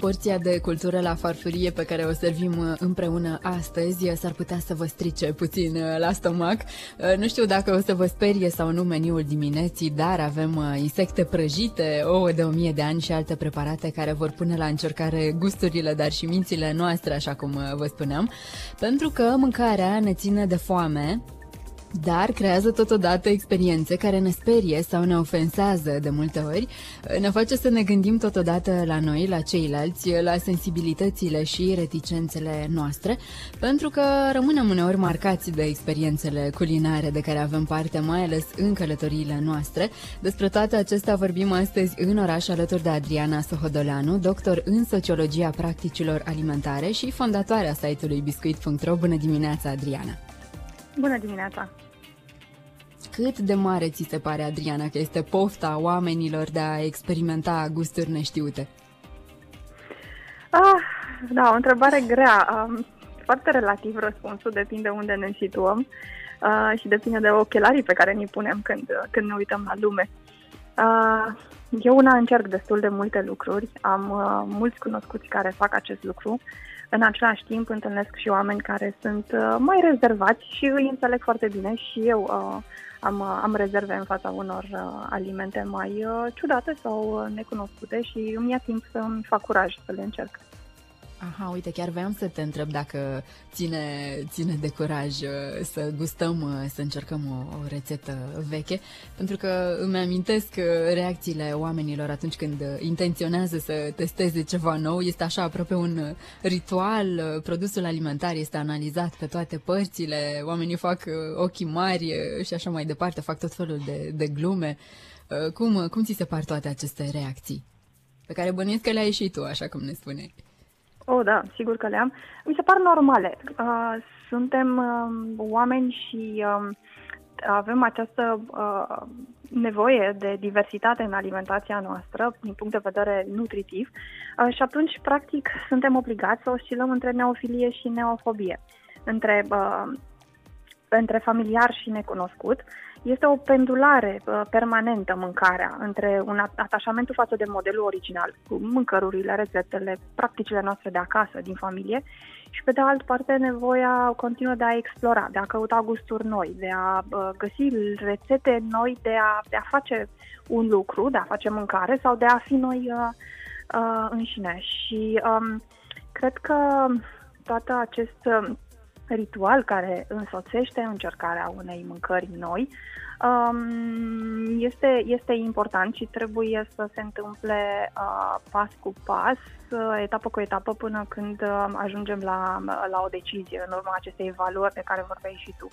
Porția de cultură la farfurie pe care o servim uh, împreună astăzi uh, s-ar putea să vă strice puțin uh, la stomac. Nu știu dacă o să vă sperie sau nu meniul dimineții, dar avem insecte prăjite, ouă de o mie de ani și alte preparate care vor pune la încercare gusturile, dar și mințile noastre, așa cum vă spuneam, pentru că mâncarea ne ține de foame, dar creează totodată experiențe care ne sperie sau ne ofensează de multe ori, ne face să ne gândim totodată la noi, la ceilalți, la sensibilitățile și reticențele noastre, pentru că rămânem uneori marcați de experiențele culinare de care avem parte, mai ales în călătoriile noastre. Despre toate acestea vorbim astăzi în oraș alături de Adriana Sohodoleanu, doctor în sociologia practicilor alimentare și fondatoarea site-ului biscuit.ro. Bună dimineața, Adriana! Bună dimineața! Cât de mare ți se pare, Adriana, că este pofta oamenilor de a experimenta gusturi neștiute? Ah, da, o întrebare grea. Um, foarte relativ răspunsul, depinde unde ne situăm uh, și depinde de ochelarii pe care ni punem când, când ne uităm la lume. Uh, eu una încerc destul de multe lucruri, am uh, mulți cunoscuți care fac acest lucru. În același timp întâlnesc și oameni care sunt uh, mai rezervați și îi înțeleg foarte bine și eu uh, am, am rezerve în fața unor uh, alimente mai uh, ciudate sau uh, necunoscute și îmi ia timp să îmi fac curaj să le încerc. Aha, uite, chiar voiam să te întreb dacă ține, ține de curaj uh, să gustăm, uh, să încercăm o, o rețetă veche, pentru că îmi amintesc uh, reacțiile oamenilor atunci când intenționează să testeze ceva nou. Este așa aproape un ritual, produsul alimentar este analizat pe toate părțile, oamenii fac ochii mari și așa mai departe, fac tot felul de, de glume. Cum, cum ți se par toate aceste reacții? Pe care bănuiesc că le-ai ieșit tu, așa cum ne spuneai. Oh, da, sigur că le-am. Mi se par normale. Uh, suntem uh, oameni și uh, avem această uh, nevoie de diversitate în alimentația noastră, din punct de vedere nutritiv, uh, și atunci, practic, suntem obligați să oscilăm între neofilie și neofobie, între, uh, între familiar și necunoscut. Este o pendulare uh, permanentă mâncarea între un atașamentul față de modelul original, cu mâncărurile, rețetele, practicile noastre de acasă, din familie, și pe de altă parte nevoia continuă de a explora, de a căuta gusturi noi, de a uh, găsi rețete noi, de a, de a face un lucru, de a face mâncare sau de a fi noi uh, uh, înșine. Și um, cred că toată acest uh, ritual care însoțește încercarea unei mâncări noi um, este, este important și trebuie să se întâmple uh, pas cu pas, uh, etapă cu etapă, până când uh, ajungem la, la o decizie în urma acestei evaluări de care vorbeai și tu.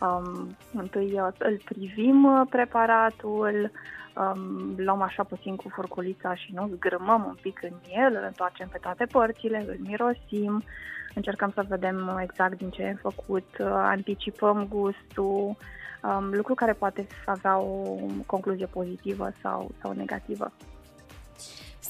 Um, întâi uh, îl privim uh, preparatul, um, luăm așa puțin cu furculița și nu zgrâmăm un pic în el, îl întoarcem pe toate părțile, îl mirosim, încercăm să vedem exact din ce e făcut, uh, anticipăm gustul, um, lucru care poate avea o concluzie pozitivă sau, sau negativă.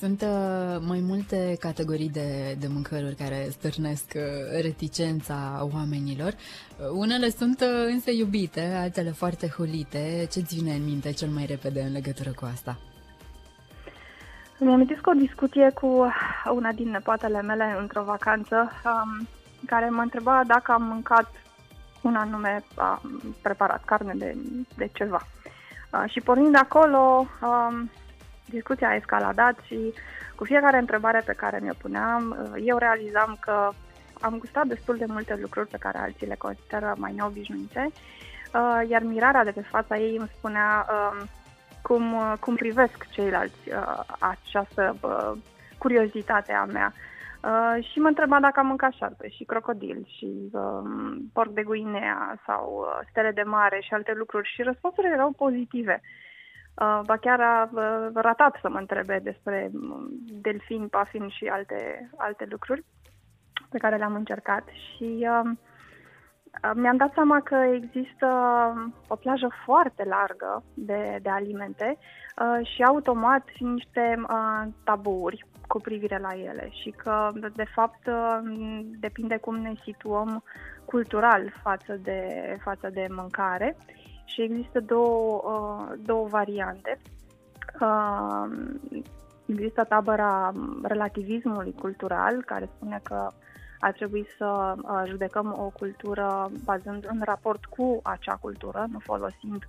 Sunt uh, mai multe categorii de, de mâncăruri care stârnesc uh, reticența oamenilor. Uh, unele sunt uh, însă iubite, altele foarte hulite. Ce-ți vine în minte cel mai repede în legătură cu asta? Mi-am amintit o discuție cu una din nepoatele mele într-o vacanță, um, care mă întreba dacă am mâncat un anume um, preparat, carne de, de ceva. Uh, și pornind de acolo, um, discuția a escaladat și cu fiecare întrebare pe care mi-o puneam, uh, eu realizam că am gustat destul de multe lucruri pe care alții le consideră mai neobișnuite, uh, iar mirarea de pe fața ei îmi spunea uh, cum, uh, cum privesc ceilalți uh, această uh, curiozitate a mea. Uh, și mă întreba dacă am mâncat șarpe și crocodil și uh, porc de Guinea sau uh, stele de mare și alte lucruri și răspunsurile erau pozitive. Uh, ba chiar a uh, ratat să mă întrebe despre um, delfini, pafin și alte, alte lucruri pe care le-am încercat. Și uh, mi-am dat seama că există o plajă foarte largă de, de alimente uh, și automat niște uh, tabuuri cu privire la ele și că, de fapt, uh, depinde cum ne situăm cultural față de, față de mâncare și există două, uh, două variante. Uh, există tabăra relativismului cultural, care spune că ar trebui să uh, judecăm o cultură bazând în raport cu acea cultură, nu folosind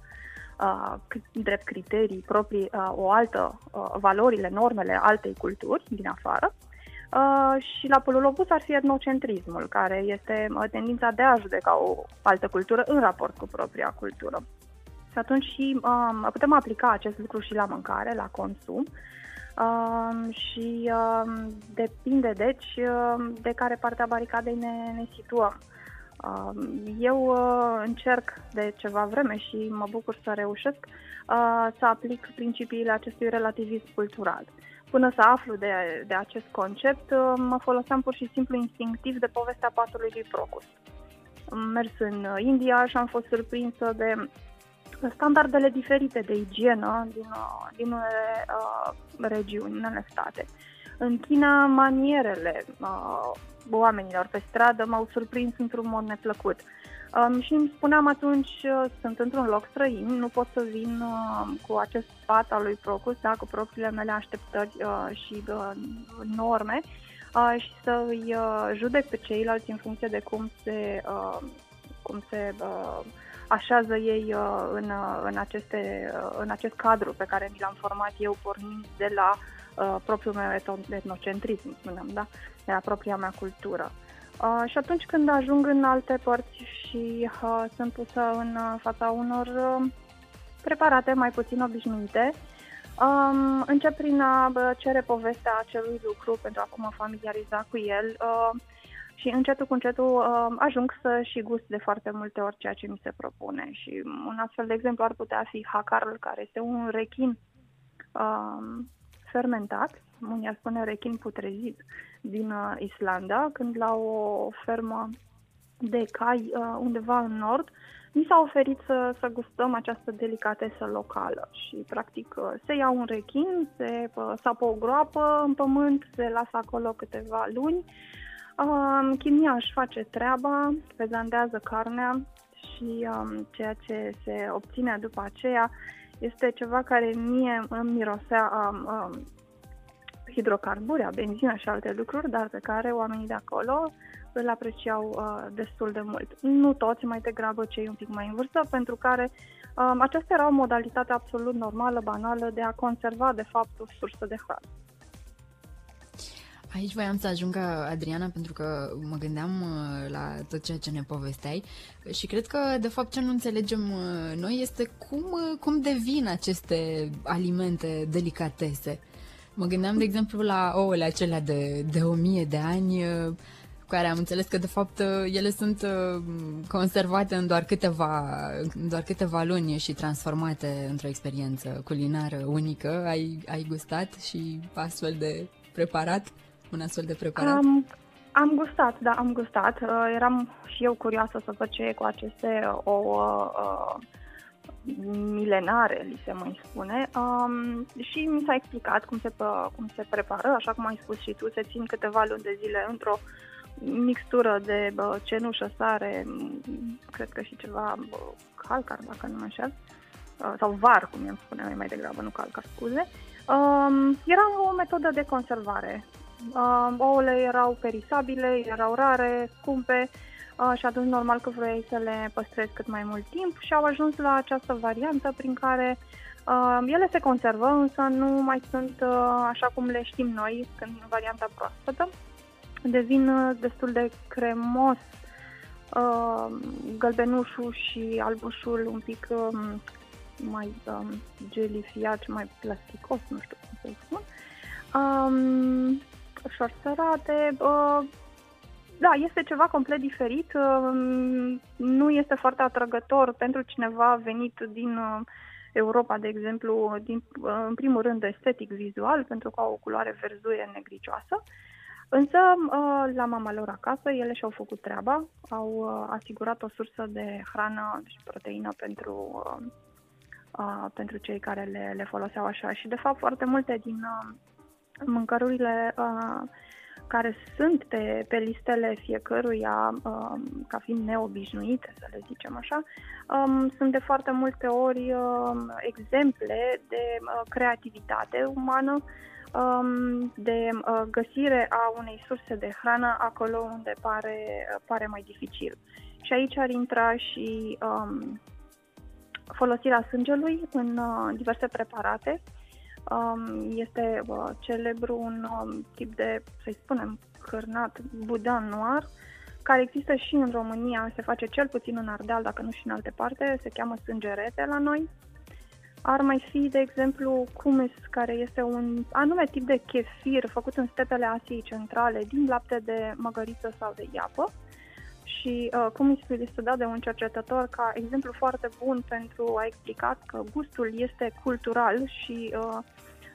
uh, drept criterii proprii uh, o altă, uh, valorile, normele altei culturi din afară. Uh, și la polul opus ar fi etnocentrismul, care este uh, tendința de a judeca o altă cultură în raport cu propria cultură. Și atunci și uh, putem aplica acest lucru și la mâncare, la consum. Uh, și uh, depinde, deci, uh, de care parte a baricadei ne, ne situăm. Uh, eu uh, încerc de ceva vreme și mă bucur să reușesc uh, să aplic principiile acestui relativism cultural. Până să aflu de, de acest concept, uh, mă foloseam pur și simplu instinctiv de povestea pasului lui Procus. Am mers în India și am fost surprinsă de standardele diferite de igienă din, uh, din unele uh, regiuni, în unele state. În China, manierele uh, oamenilor pe stradă m-au surprins într-un mod neplăcut. Um, și îmi spuneam atunci, uh, sunt într-un loc străin, nu pot să vin uh, cu acest sfat al lui Procus, da, cu propriile mele așteptări uh, și uh, norme uh, și să îi uh, judec pe ceilalți în funcție de cum se, uh, cum se uh, așează ei uh, în, uh, în, aceste, uh, în acest cadru pe care mi l-am format eu pornind de la uh, propriul meu etnocentrism, spunem, da? de la propria mea cultură. Uh, și atunci când ajung în alte părți și uh, sunt pusă în uh, fața unor uh, preparate mai puțin obișnuite, um, încep prin a cere povestea acelui lucru pentru a mă familiariza cu el uh, și încetul cu încetul uh, ajung să și gust de foarte multe ori ceea ce mi se propune. Și un astfel de exemplu ar putea fi hacarul, care este un rechin uh, fermentat, unii ar spune rechin putrezit din uh, Islanda, când la o fermă de cai uh, undeva în nord, mi s-a oferit să, să gustăm această delicatesă locală și practic uh, se ia un rechin, se uh, sapă o groapă în pământ, se lasă acolo câteva luni. Um, chimia își face treaba, pezandează carnea și um, ceea ce se obține după aceea este ceva care mie îmi mirosea um, um, hidrocarburi, benzină și alte lucruri, dar pe care oamenii de acolo îl apreciau uh, destul de mult. Nu toți, mai degrabă cei un pic mai în vârstă, pentru care um, aceasta era o modalitate absolut normală, banală de a conserva, de fapt, o sursă de hrană. Aici voiam să ajungă Adriana pentru că mă gândeam uh, la tot ceea ce ne povesteai și cred că de fapt ce nu înțelegem uh, noi este cum, uh, cum devin aceste alimente delicatese. Mă gândeam de exemplu la ouăle acelea de, de o mie de ani cu care am înțeles că de fapt ele sunt conservate în doar câteva, în doar câteva luni și transformate într-o experiență culinară unică. Ai, ai gustat și astfel de preparat? un astfel de preparat? Am, am gustat, da, am gustat. Uh, eram și eu curioasă să văd ce e cu aceste ouă uh, milenare, li se mai spune, um, și mi s-a explicat cum se, cum se prepară, așa cum ai spus și tu, se țin câteva luni de zile într-o mixtură de bă, cenușă, sare, cred că și ceva bă, calcar, dacă nu mă înșel, uh, sau var, cum i-am spune mai degrabă, nu calcar, scuze. Um, era o metodă de conservare. Uh, ouăle erau perisabile, erau rare, scumpe. uh, și atunci normal că vrei să le păstrezi cât mai mult timp și au ajuns la această variantă prin care uh, ele se conservă, însă nu mai sunt uh, așa cum le știm noi când varianta proaspătă. Devin uh, destul de cremos, uh, gălbenușul și albușul un pic uh, mai um, gelifiat, mai plasticos, nu știu cum să-i spun. Um, șorțărate. Uh, da, este ceva complet diferit. Uh, nu este foarte atrăgător pentru cineva venit din uh, Europa, de exemplu, din, în primul rând estetic vizual, pentru că au o culoare verzuie negricioasă. Însă, la mama lor acasă, ele și-au făcut treaba, au asigurat o sursă de hrană și proteină pentru, pentru cei care le, le foloseau așa. Și, de fapt, foarte multe din mâncărurile care sunt pe, pe listele fiecăruia um, ca fiind neobișnuite, să le zicem așa, um, sunt de foarte multe ori um, exemple de uh, creativitate umană, um, de uh, găsire a unei surse de hrană acolo unde pare, pare mai dificil. Și aici ar intra și um, folosirea sângelui în uh, diverse preparate, Um, este uh, celebru un um, tip de, să-i spunem, cârnat budan noir, care există și în România, se face cel puțin în Ardeal, dacă nu și în alte parte, se cheamă sângerete la noi. Ar mai fi, de exemplu, kumis, care este un anume tip de chefir făcut în stepele Asiei Centrale din lapte de măgăriță sau de iapă. Și uh, kumisul este dat de un cercetător ca exemplu foarte bun pentru a explica că gustul este cultural și uh,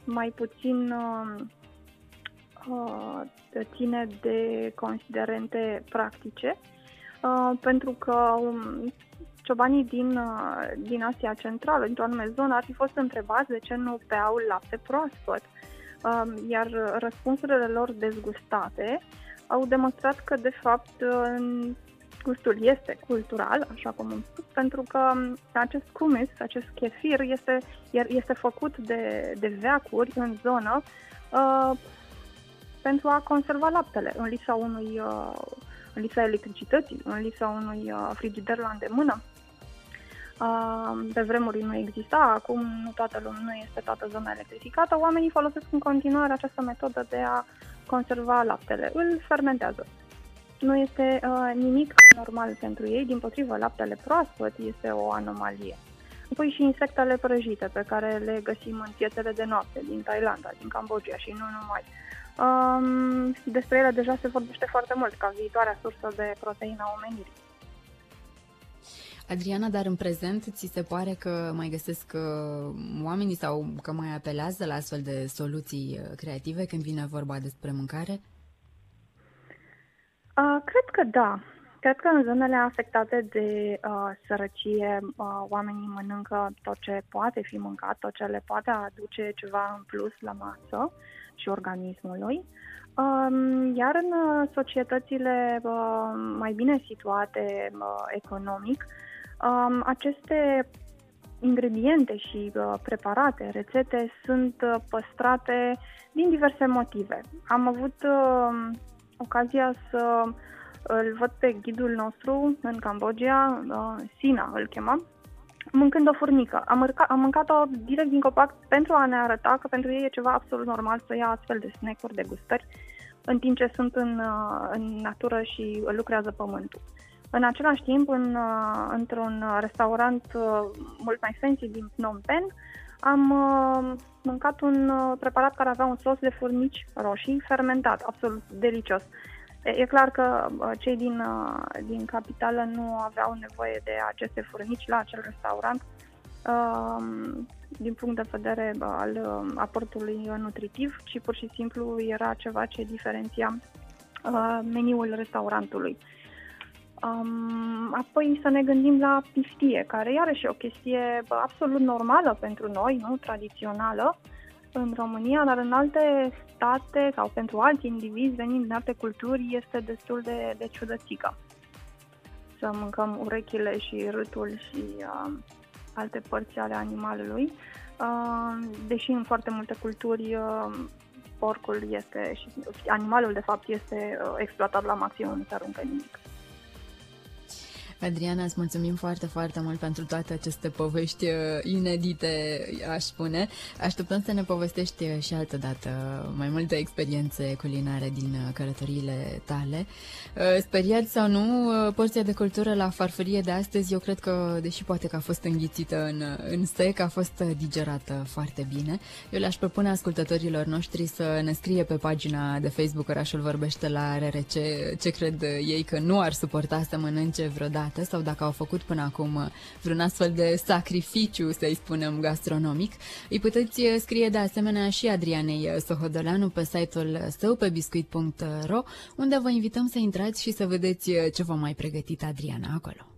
mai puțin uh, uh, ține de considerente practice, uh, pentru că um, ciobanii din, uh, din Asia Centrală, într-o anume zonă, ar fi fost întrebați de ce nu beau lapte proaspăt. Uh, iar răspunsurile lor dezgustate au demonstrat că, de fapt, uh, gustul este cultural, așa cum am spus, pentru că acest kumis, acest kefir, este, este făcut de, de veacuri în zonă uh, pentru a conserva laptele în lipsa unui uh, în lipsa electricității, în lipsa unui uh, frigider la îndemână. Uh, pe vremuri nu exista, acum nu toată lumea, nu este toată zona electrificată, oamenii folosesc în continuare această metodă de a conserva laptele. Îl fermentează nu este uh, nimic normal pentru ei, din potrivă, laptele proaspăt este o anomalie. Apoi și insectele prăjite, pe care le găsim în piețele de noapte din Thailanda, din Cambodgia și nu numai. Um, despre ele deja se vorbește foarte mult ca viitoarea sursă de proteină a omenirii. Adriana, dar în prezent ți se pare că mai găsesc uh, oamenii sau că mai apelează la astfel de soluții uh, creative când vine vorba despre mâncare? Uh, cred că da. Cred că în zonele afectate de uh, sărăcie, uh, oamenii mănâncă tot ce poate fi mâncat, tot ce le poate aduce ceva în plus la masă și organismului. Um, iar în uh, societățile uh, mai bine situate uh, economic, um, aceste ingrediente și uh, preparate, rețete sunt uh, păstrate din diverse motive. Am avut uh, ocazia să îl văd pe ghidul nostru în Cambodgia, uh, Sina îl chema, mâncând o furnică. Am, mâncat, am mâncat-o direct din copac pentru a ne arăta că pentru ei e ceva absolut normal să ia astfel de snack-uri, de gustări, în timp ce sunt în, uh, în natură și lucrează pământul. În același timp, în, uh, într-un restaurant mult mai fancy din Phnom Penh, am uh, mâncat un uh, preparat care avea un sos de furnici roșii fermentat, absolut delicios. E, e clar că uh, cei din, uh, din capitală nu aveau nevoie de aceste furnici la acel restaurant uh, din punct de vedere uh, al uh, aportului nutritiv, ci pur și simplu era ceva ce diferenția uh, meniul restaurantului. Um, apoi să ne gândim la piftie, care iarăși e o chestie absolut normală pentru noi, nu tradițională, în România, dar în alte state sau pentru alți indivizi venind din alte culturi este destul de, de ciudățică. Să mâncăm urechile și râtul și uh, alte părți ale animalului, uh, deși în foarte multe culturi uh, porcul este și animalul de fapt este uh, exploatat la maxim, nu se aruncă nimic. Adriana, îți mulțumim foarte, foarte mult pentru toate aceste povești uh, inedite, aș spune. Așteptăm să ne povestești uh, și altă dată mai multe experiențe culinare din uh, călătoriile tale. Speriați sau nu, porția de cultură la farfurie de astăzi, eu cred că, deși poate că a fost înghițită în, în sec, a fost digerată foarte bine. Eu le-aș propune ascultătorilor noștri să ne scrie pe pagina de Facebook Orașul Vorbește la RRC ce cred ei că nu ar suporta să mănânce vreodată vreodată sau dacă au făcut până acum vreun astfel de sacrificiu, să-i spunem, gastronomic. Îi puteți scrie de asemenea și Adrianei Sohodolanu pe site-ul său pe biscuit.ro, unde vă invităm să intrați și să vedeți ce v-a mai pregătit Adriana acolo.